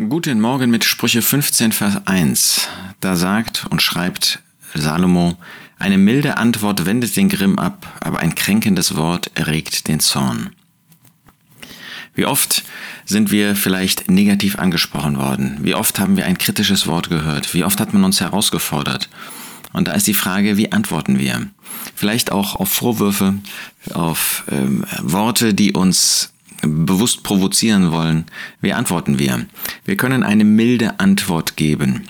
Guten Morgen mit Sprüche 15, Vers 1. Da sagt und schreibt Salomo, eine milde Antwort wendet den Grimm ab, aber ein kränkendes Wort erregt den Zorn. Wie oft sind wir vielleicht negativ angesprochen worden? Wie oft haben wir ein kritisches Wort gehört? Wie oft hat man uns herausgefordert? Und da ist die Frage, wie antworten wir? Vielleicht auch auf Vorwürfe, auf ähm, Worte, die uns bewusst provozieren wollen, wie antworten wir? Wir können eine milde Antwort geben.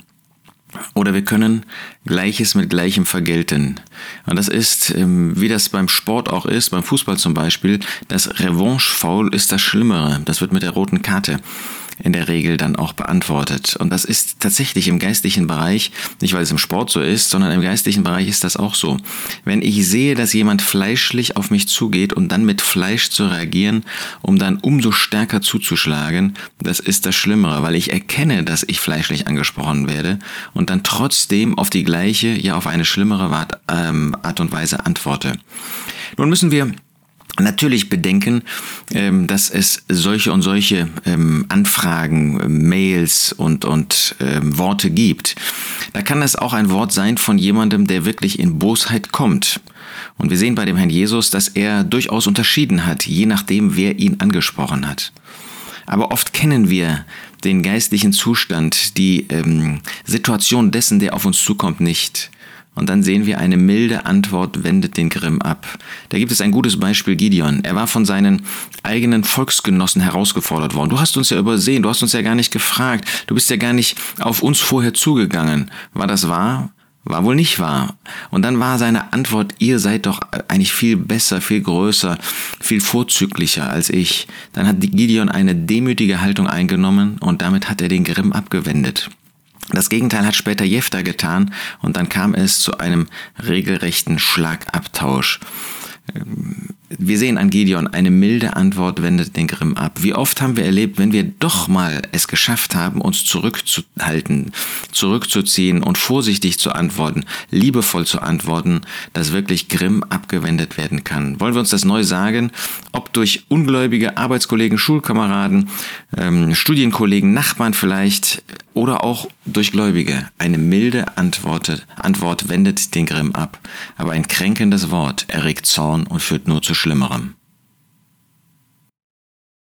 Oder wir können Gleiches mit Gleichem vergelten. Und das ist, ähm, wie das beim Sport auch ist, beim Fußball zum Beispiel, das Revanche-Foul ist das Schlimmere. Das wird mit der roten Karte in der Regel dann auch beantwortet. Und das ist tatsächlich im geistlichen Bereich, nicht weil es im Sport so ist, sondern im geistlichen Bereich ist das auch so. Wenn ich sehe, dass jemand fleischlich auf mich zugeht und dann mit Fleisch zu reagieren, um dann umso stärker zuzuschlagen, das ist das Schlimmere, weil ich erkenne, dass ich fleischlich angesprochen werde und dann trotzdem auf die gleiche, ja auf eine schlimmere ähm, Art und Weise antworte. Nun müssen wir natürlich bedenken, ähm, dass es solche und solche ähm, Anfragen, ähm, Mails und, und Worte gibt. Da kann es auch ein Wort sein von jemandem, der wirklich in Bosheit kommt. Und wir sehen bei dem Herrn Jesus, dass er durchaus unterschieden hat, je nachdem, wer ihn angesprochen hat. Aber oft kennen wir den geistlichen Zustand, die ähm, Situation dessen, der auf uns zukommt, nicht. Und dann sehen wir, eine milde Antwort wendet den Grimm ab. Da gibt es ein gutes Beispiel Gideon. Er war von seinen eigenen Volksgenossen herausgefordert worden. Du hast uns ja übersehen, du hast uns ja gar nicht gefragt, du bist ja gar nicht auf uns vorher zugegangen. War das wahr? War wohl nicht wahr. Und dann war seine Antwort, ihr seid doch eigentlich viel besser, viel größer, viel vorzüglicher als ich. Dann hat Gideon eine demütige Haltung eingenommen und damit hat er den Grimm abgewendet. Das Gegenteil hat später Jefter getan und dann kam es zu einem regelrechten Schlagabtausch. Wir sehen an Gideon, eine milde Antwort wendet den Grimm ab. Wie oft haben wir erlebt, wenn wir doch mal es geschafft haben, uns zurückzuhalten, zurückzuziehen und vorsichtig zu antworten, liebevoll zu antworten, dass wirklich Grimm abgewendet werden kann. Wollen wir uns das neu sagen? Ob durch ungläubige Arbeitskollegen, Schulkameraden, ähm, Studienkollegen, Nachbarn vielleicht oder auch durch Gläubige. Eine milde Antwort, Antwort wendet den Grimm ab, aber ein kränkendes Wort erregt Zorn und führt nur zu Schlimmerem.